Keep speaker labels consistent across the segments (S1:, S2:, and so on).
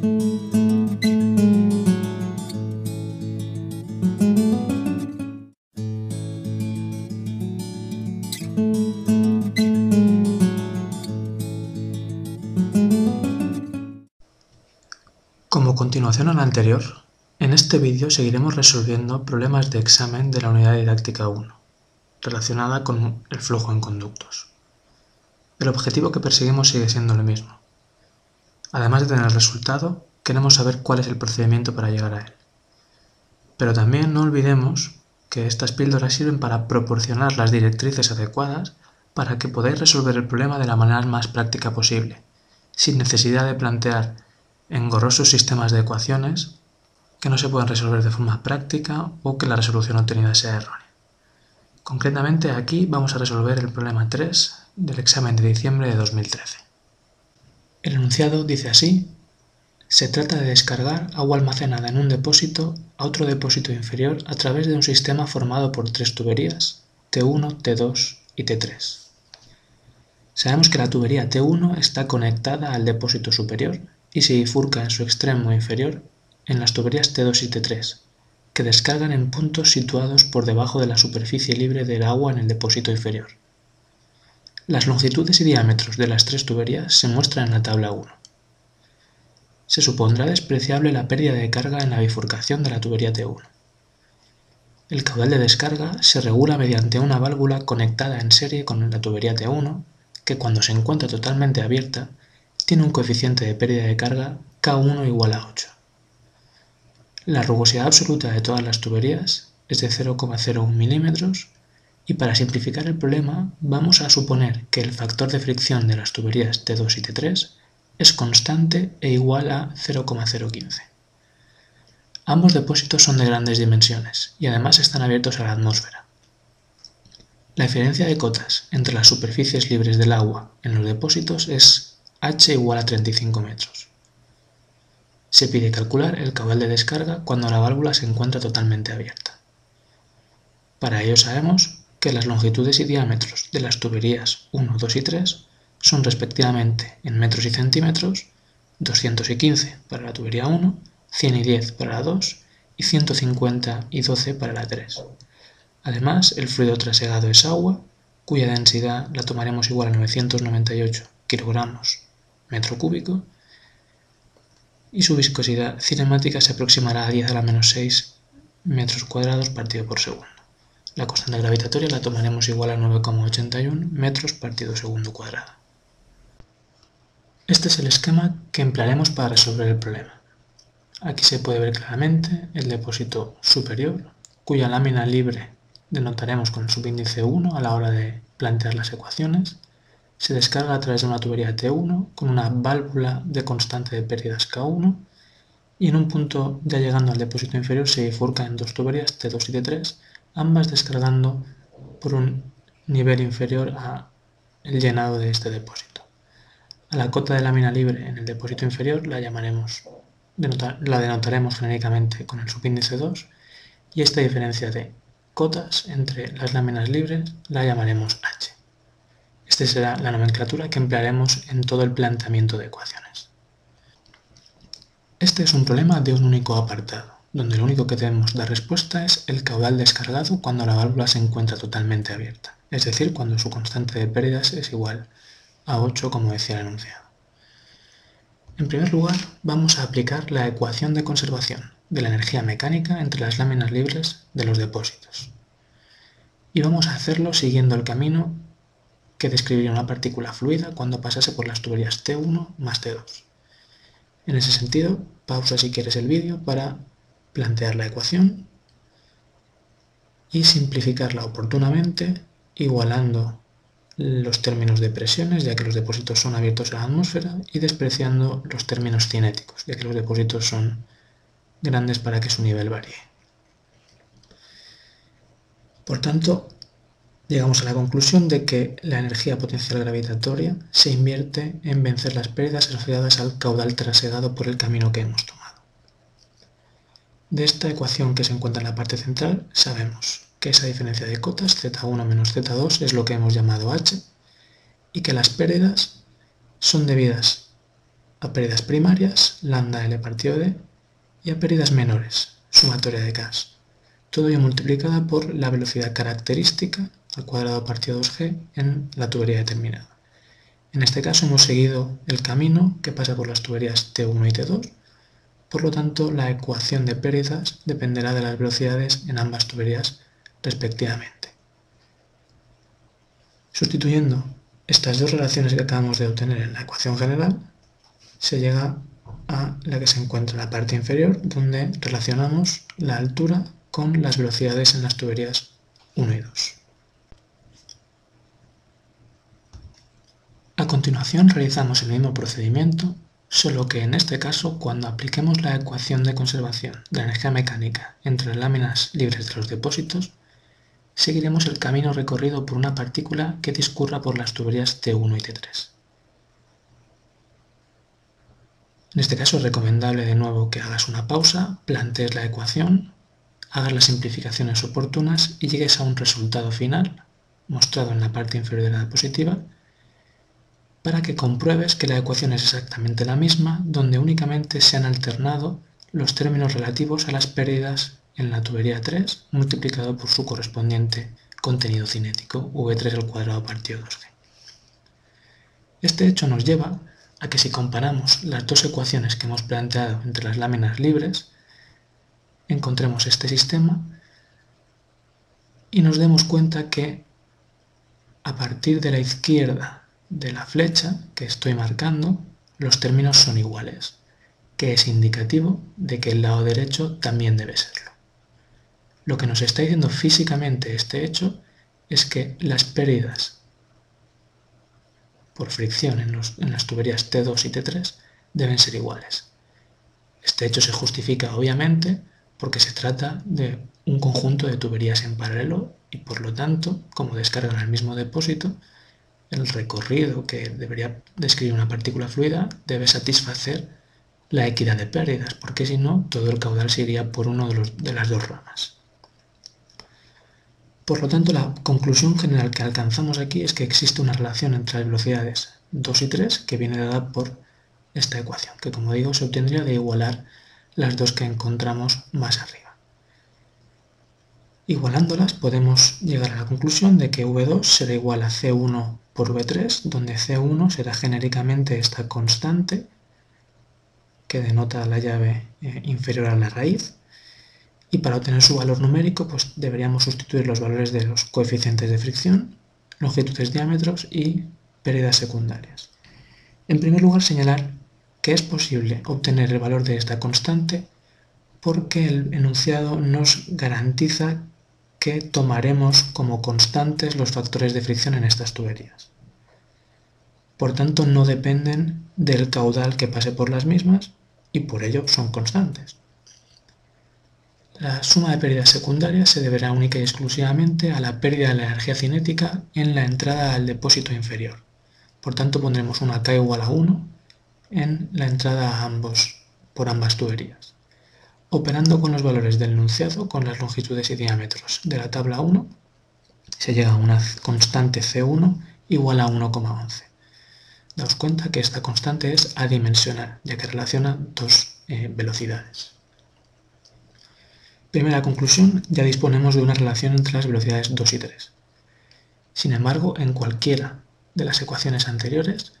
S1: Como continuación a la anterior, en este vídeo seguiremos resolviendo problemas de examen de la unidad didáctica 1, relacionada con el flujo en conductos. El objetivo que perseguimos sigue siendo el mismo. Además de tener el resultado, queremos saber cuál es el procedimiento para llegar a él. Pero también no olvidemos que estas píldoras sirven para proporcionar las directrices adecuadas para que podáis resolver el problema de la manera más práctica posible, sin necesidad de plantear engorrosos sistemas de ecuaciones que no se pueden resolver de forma práctica o que la resolución obtenida sea errónea. Concretamente aquí vamos a resolver el problema 3 del examen de diciembre de 2013. El enunciado dice así, se trata de descargar agua almacenada en un depósito a otro depósito inferior a través de un sistema formado por tres tuberías, T1, T2 y T3. Sabemos que la tubería T1 está conectada al depósito superior y se bifurca en su extremo inferior en las tuberías T2 y T3, que descargan en puntos situados por debajo de la superficie libre del agua en el depósito inferior. Las longitudes y diámetros de las tres tuberías se muestran en la tabla 1. Se supondrá despreciable la pérdida de carga en la bifurcación de la tubería T1. El caudal de descarga se regula mediante una válvula conectada en serie con la tubería T1, que cuando se encuentra totalmente abierta, tiene un coeficiente de pérdida de carga K1 igual a 8. La rugosidad absoluta de todas las tuberías es de 0,01 milímetros y para simplificar el problema vamos a suponer que el factor de fricción de las tuberías T2 y T3 es constante e igual a 0,015. Ambos depósitos son de grandes dimensiones y además están abiertos a la atmósfera. La diferencia de cotas entre las superficies libres del agua en los depósitos es h igual a 35 metros. Se pide calcular el caudal de descarga cuando la válvula se encuentra totalmente abierta. Para ello sabemos que las longitudes y diámetros de las tuberías 1, 2 y 3 son respectivamente en metros y centímetros 215 para la tubería 1, 110 para la 2 y 150 y 12 para la 3. Además, el fluido trasegado es agua, cuya densidad la tomaremos igual a 998 kilogramos metro cúbico y su viscosidad cinemática se aproximará a 10 a la menos 6 metros cuadrados partido por segundo. La constante gravitatoria la tomaremos igual a 9,81 metros partido segundo cuadrado. Este es el esquema que emplearemos para resolver el problema. Aquí se puede ver claramente el depósito superior, cuya lámina libre denotaremos con el subíndice 1 a la hora de plantear las ecuaciones, se descarga a través de una tubería T1 con una válvula de constante de pérdidas K1 y en un punto ya llegando al depósito inferior se bifurca en dos tuberías T2 y T3, ambas descargando por un nivel inferior a el llenado de este depósito. A la cota de lámina libre en el depósito inferior la llamaremos la denotaremos genéricamente con el subíndice 2 y esta diferencia de cotas entre las láminas libres la llamaremos H. Esta será la nomenclatura que emplearemos en todo el planteamiento de ecuaciones. Este es un problema de un único apartado, donde lo único que debemos dar respuesta es el caudal descargado cuando la válvula se encuentra totalmente abierta, es decir, cuando su constante de pérdidas es igual a 8 como decía el enunciado. En primer lugar, vamos a aplicar la ecuación de conservación de la energía mecánica entre las láminas libres de los depósitos. Y vamos a hacerlo siguiendo el camino que describiría una partícula fluida cuando pasase por las tuberías T1 más T2. En ese sentido, pausa si quieres el vídeo para plantear la ecuación y simplificarla oportunamente igualando los términos de presiones, ya que los depósitos son abiertos a la atmósfera, y despreciando los términos cinéticos, ya que los depósitos son grandes para que su nivel varíe. Por tanto, llegamos a la conclusión de que la energía potencial gravitatoria se invierte en vencer las pérdidas asociadas al caudal trasegado por el camino que hemos tomado. De esta ecuación que se encuentra en la parte central sabemos que esa diferencia de cotas z1 menos z2 es lo que hemos llamado h y que las pérdidas son debidas a pérdidas primarias, lambda L partido D, y a pérdidas menores, sumatoria de K. Todo ello multiplicada por la velocidad característica al cuadrado partido 2G en la tubería determinada. En este caso hemos seguido el camino que pasa por las tuberías T1 y T2, por lo tanto la ecuación de pérdidas dependerá de las velocidades en ambas tuberías respectivamente. Sustituyendo estas dos relaciones que acabamos de obtener en la ecuación general, se llega a la que se encuentra en la parte inferior, donde relacionamos la altura con las velocidades en las tuberías 1 y 2. A continuación realizamos el mismo procedimiento, solo que en este caso cuando apliquemos la ecuación de conservación de energía mecánica entre las láminas libres de los depósitos, seguiremos el camino recorrido por una partícula que discurra por las tuberías T1 y T3. En este caso es recomendable de nuevo que hagas una pausa, plantees la ecuación, hagas las simplificaciones oportunas y llegues a un resultado final, mostrado en la parte inferior de la diapositiva, para que compruebes que la ecuación es exactamente la misma, donde únicamente se han alternado los términos relativos a las pérdidas en la tubería 3 multiplicado por su correspondiente contenido cinético, V3 al cuadrado partido 2G. Este hecho nos lleva a que si comparamos las dos ecuaciones que hemos planteado entre las láminas libres, encontremos este sistema y nos demos cuenta que a partir de la izquierda de la flecha que estoy marcando, los términos son iguales, que es indicativo de que el lado derecho también debe serlo. Lo que nos está diciendo físicamente este hecho es que las pérdidas por fricción en, en las tuberías T2 y T3 deben ser iguales. Este hecho se justifica obviamente porque se trata de un conjunto de tuberías en paralelo y por lo tanto, como descargan al mismo depósito, el recorrido que debería describir una partícula fluida debe satisfacer la equidad de pérdidas, porque si no, todo el caudal se iría por uno de, de las dos ramas. Por lo tanto, la conclusión general que alcanzamos aquí es que existe una relación entre las velocidades 2 y 3 que viene dada por esta ecuación, que como digo se obtendría de igualar las dos que encontramos más arriba. Igualándolas podemos llegar a la conclusión de que V2 será igual a C1 por V3, donde C1 será genéricamente esta constante que denota la llave eh, inferior a la raíz. Y para obtener su valor numérico pues deberíamos sustituir los valores de los coeficientes de fricción, longitudes, diámetros y pérdidas secundarias. En primer lugar señalar que es posible obtener el valor de esta constante porque el enunciado nos garantiza que tomaremos como constantes los factores de fricción en estas tuberías. Por tanto, no dependen del caudal que pase por las mismas y por ello son constantes. La suma de pérdidas secundarias se deberá única y exclusivamente a la pérdida de la energía cinética en la entrada al depósito inferior. Por tanto, pondremos una K igual a 1 en la entrada a ambos, por ambas tuberías. Operando con los valores del enunciado con las longitudes y diámetros de la tabla 1, se llega a una constante C1 igual a 1,11. Daos cuenta que esta constante es adimensional, ya que relaciona dos eh, velocidades. Primera conclusión, ya disponemos de una relación entre las velocidades 2 y 3. Sin embargo, en cualquiera de las ecuaciones anteriores,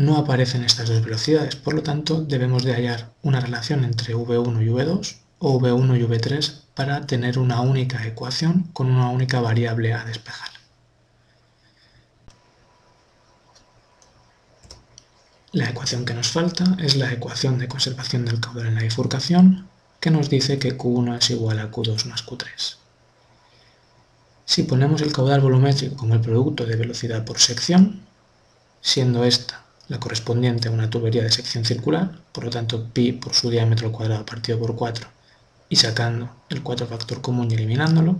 S1: no aparecen estas dos velocidades, por lo tanto debemos de hallar una relación entre v1 y v2 o v1 y v3 para tener una única ecuación con una única variable a despejar. La ecuación que nos falta es la ecuación de conservación del caudal en la bifurcación, que nos dice que Q1 es igual a Q2 más Q3. Si ponemos el caudal volumétrico como el producto de velocidad por sección, siendo esta la correspondiente a una tubería de sección circular, por lo tanto pi por su diámetro al cuadrado partido por 4, y sacando el 4 factor común y eliminándolo,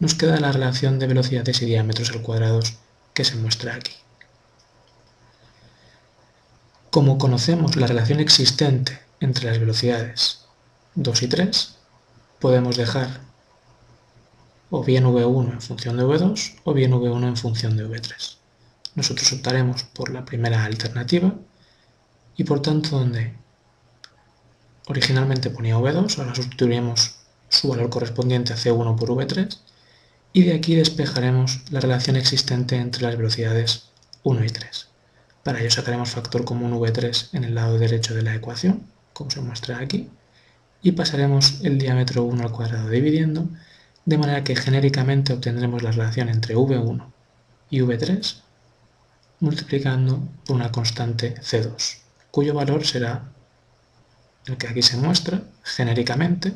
S1: nos queda la relación de velocidades y diámetros al cuadrado que se muestra aquí. Como conocemos la relación existente entre las velocidades 2 y 3, podemos dejar o bien v1 en función de v2 o bien v1 en función de v3 nosotros optaremos por la primera alternativa y por tanto donde originalmente ponía V2, ahora sustituiremos su valor correspondiente a C1 por V3 y de aquí despejaremos la relación existente entre las velocidades 1 y 3. Para ello sacaremos factor común V3 en el lado derecho de la ecuación, como se muestra aquí, y pasaremos el diámetro 1 al cuadrado dividiendo, de manera que genéricamente obtendremos la relación entre V1 y V3 multiplicando por una constante C2, cuyo valor será el que aquí se muestra genéricamente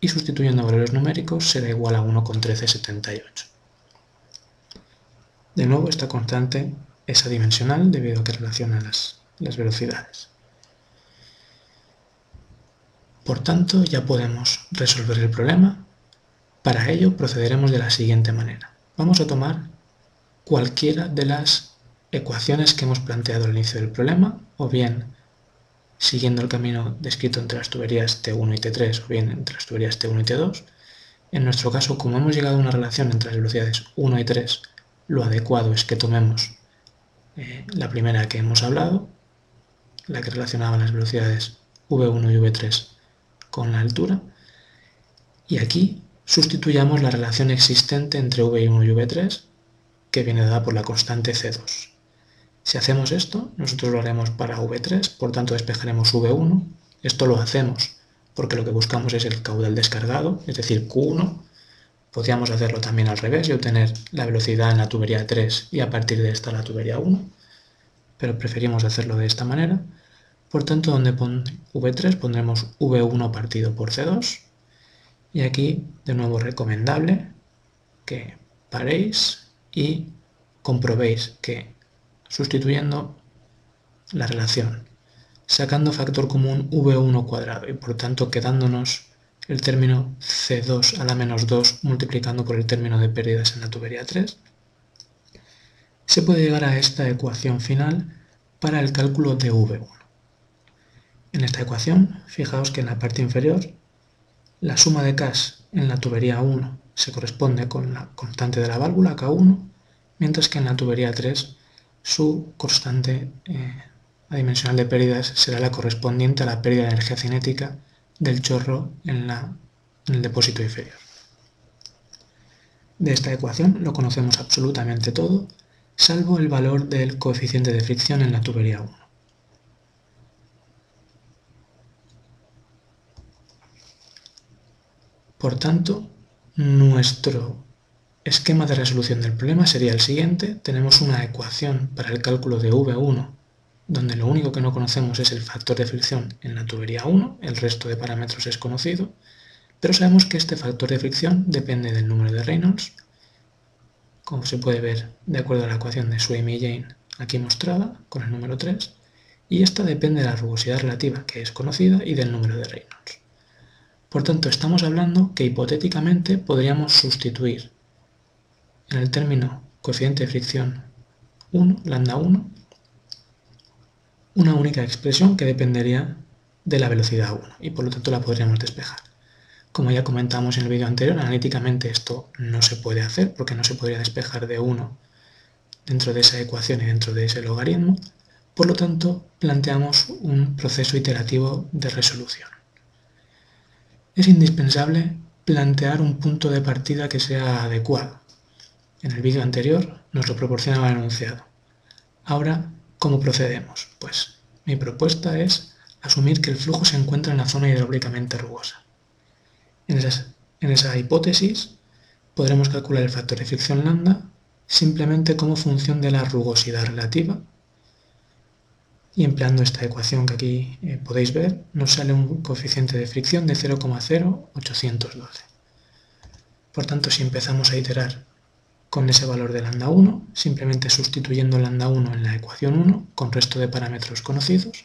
S1: y sustituyendo valores numéricos será igual a 1,1378. De nuevo esta constante es adimensional debido a que relaciona las, las velocidades. Por tanto, ya podemos resolver el problema. Para ello procederemos de la siguiente manera. Vamos a tomar cualquiera de las ecuaciones que hemos planteado al inicio del problema, o bien siguiendo el camino descrito entre las tuberías T1 y T3, o bien entre las tuberías T1 y T2. En nuestro caso, como hemos llegado a una relación entre las velocidades 1 y 3, lo adecuado es que tomemos eh, la primera que hemos hablado, la que relacionaba las velocidades V1 y V3 con la altura, y aquí sustituyamos la relación existente entre V1 y V3, que viene dada por la constante C2. Si hacemos esto, nosotros lo haremos para V3, por tanto despejaremos V1. Esto lo hacemos porque lo que buscamos es el caudal descargado, es decir, Q1. Podríamos hacerlo también al revés y obtener la velocidad en la tubería 3 y a partir de esta la tubería 1, pero preferimos hacerlo de esta manera. Por tanto, donde pone V3 pondremos V1 partido por C2 y aquí de nuevo recomendable que paréis y comprobéis que sustituyendo la relación, sacando factor común v1 cuadrado y por tanto quedándonos el término C2 a la menos 2 multiplicando por el término de pérdidas en la tubería 3, se puede llegar a esta ecuación final para el cálculo de V1. En esta ecuación, fijaos que en la parte inferior, la suma de K en la tubería 1 se corresponde con la constante de la válvula, K1, mientras que en la tubería 3 su constante eh, adimensional de pérdidas será la correspondiente a la pérdida de energía cinética del chorro en, en el depósito inferior. De esta ecuación lo conocemos absolutamente todo, salvo el valor del coeficiente de fricción en la tubería 1. Por tanto, nuestro esquema de resolución del problema sería el siguiente. Tenemos una ecuación para el cálculo de V1, donde lo único que no conocemos es el factor de fricción en la tubería 1, el resto de parámetros es conocido, pero sabemos que este factor de fricción depende del número de Reynolds, como se puede ver de acuerdo a la ecuación de Swaim y Jane aquí mostrada, con el número 3, y esta depende de la rugosidad relativa, que es conocida, y del número de Reynolds. Por tanto, estamos hablando que hipotéticamente podríamos sustituir en el término coeficiente de fricción 1, lambda 1, una única expresión que dependería de la velocidad 1 y por lo tanto la podríamos despejar. Como ya comentamos en el vídeo anterior, analíticamente esto no se puede hacer porque no se podría despejar de 1 dentro de esa ecuación y dentro de ese logaritmo, por lo tanto planteamos un proceso iterativo de resolución. Es indispensable plantear un punto de partida que sea adecuado, en el vídeo anterior nos lo proporcionaba el enunciado. Ahora, ¿cómo procedemos? Pues mi propuesta es asumir que el flujo se encuentra en la zona hidráulicamente rugosa. En, en esa hipótesis podremos calcular el factor de fricción lambda simplemente como función de la rugosidad relativa y empleando esta ecuación que aquí eh, podéis ver, nos sale un coeficiente de fricción de 0,0812. Por tanto, si empezamos a iterar con ese valor de lambda 1, simplemente sustituyendo lambda 1 en la ecuación 1 con resto de parámetros conocidos,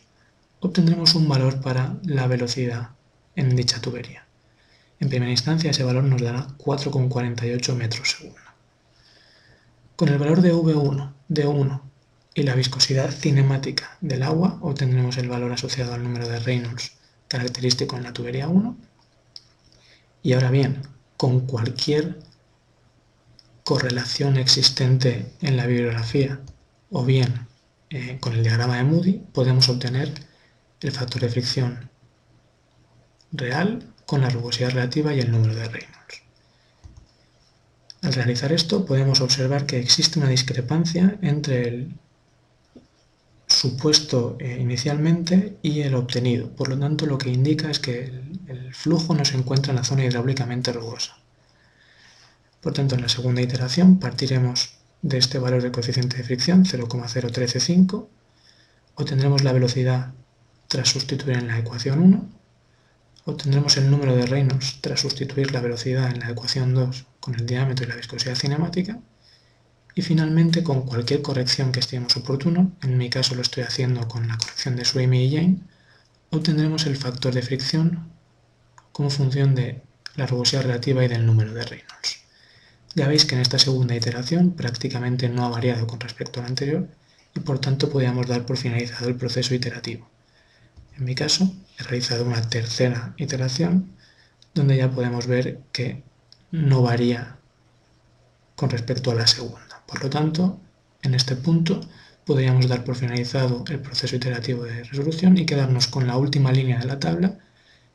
S1: obtendremos un valor para la velocidad en dicha tubería. En primera instancia ese valor nos dará 4,48 metros segundo. Con el valor de V1, D1 y la viscosidad cinemática del agua obtendremos el valor asociado al número de Reynolds característico en la tubería 1. Y ahora bien, con cualquier correlación existente en la bibliografía o bien eh, con el diagrama de Moody podemos obtener el factor de fricción real con la rugosidad relativa y el número de Reynolds. Al realizar esto podemos observar que existe una discrepancia entre el supuesto eh, inicialmente y el obtenido. Por lo tanto, lo que indica es que el, el, flujo no se encuentra en la zona hidráulicamente rugosa. Por tanto, en la segunda iteración partiremos de este valor de coeficiente de fricción, 0,0135, obtendremos la velocidad tras sustituir en la ecuación 1, obtendremos el número de Reynolds tras sustituir la velocidad en la ecuación 2 con el diámetro y la viscosidad cinemática, y finalmente con cualquier corrección que estimemos oportuno, en mi caso lo estoy haciendo con la corrección de Swamy y Jane, obtendremos el factor de fricción como función de la rugosidad relativa y del número de Reynolds. Ya veis que en esta segunda iteración prácticamente no ha variado con respecto a la anterior y por tanto podríamos dar por finalizado el proceso iterativo. En mi caso he realizado una tercera iteración donde ya podemos ver que no varía con respecto a la segunda. Por lo tanto, en este punto podríamos dar por finalizado el proceso iterativo de resolución y quedarnos con la última línea de la tabla,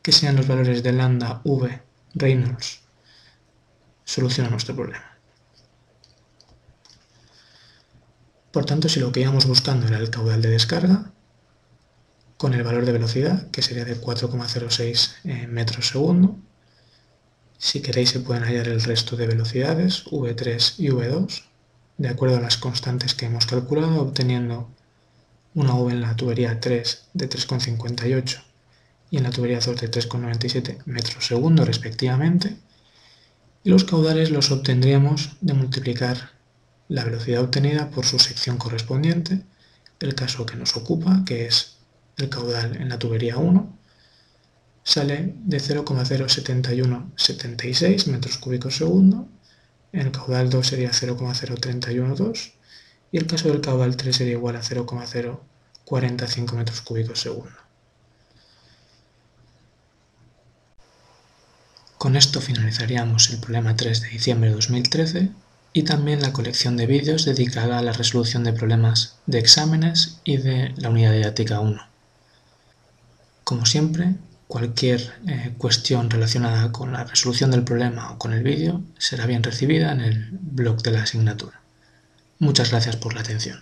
S1: que sean los valores de lambda, v, Reynolds, soluciona nuestro problema. Por tanto, si lo que íbamos buscando era el caudal de descarga, con el valor de velocidad, que sería de 4,06 eh, metros segundo, si queréis se pueden hallar el resto de velocidades, V3 y V2, de acuerdo a las constantes que hemos calculado, obteniendo una V en la tubería 3 de 3,58 y en la tubería 2 de 3,97 metros segundo respectivamente, y los caudales los obtendríamos de multiplicar la velocidad obtenida por su sección correspondiente, el caso que nos ocupa, que es el caudal en la tubería 1, sale de 0,07176 metros cúbicos segundo, el caudal 2 sería 0,0312 y el caso del caudal 3 sería igual a 0,045 metros cúbicos segundo. Con esto finalizaríamos el problema 3 de diciembre de 2013 y también la colección de vídeos dedicada a la resolución de problemas de exámenes y de la unidad didáctica 1. Como siempre, cualquier eh, cuestión relacionada con la resolución del problema o con el vídeo será bien recibida en el blog de la asignatura. Muchas gracias por la atención.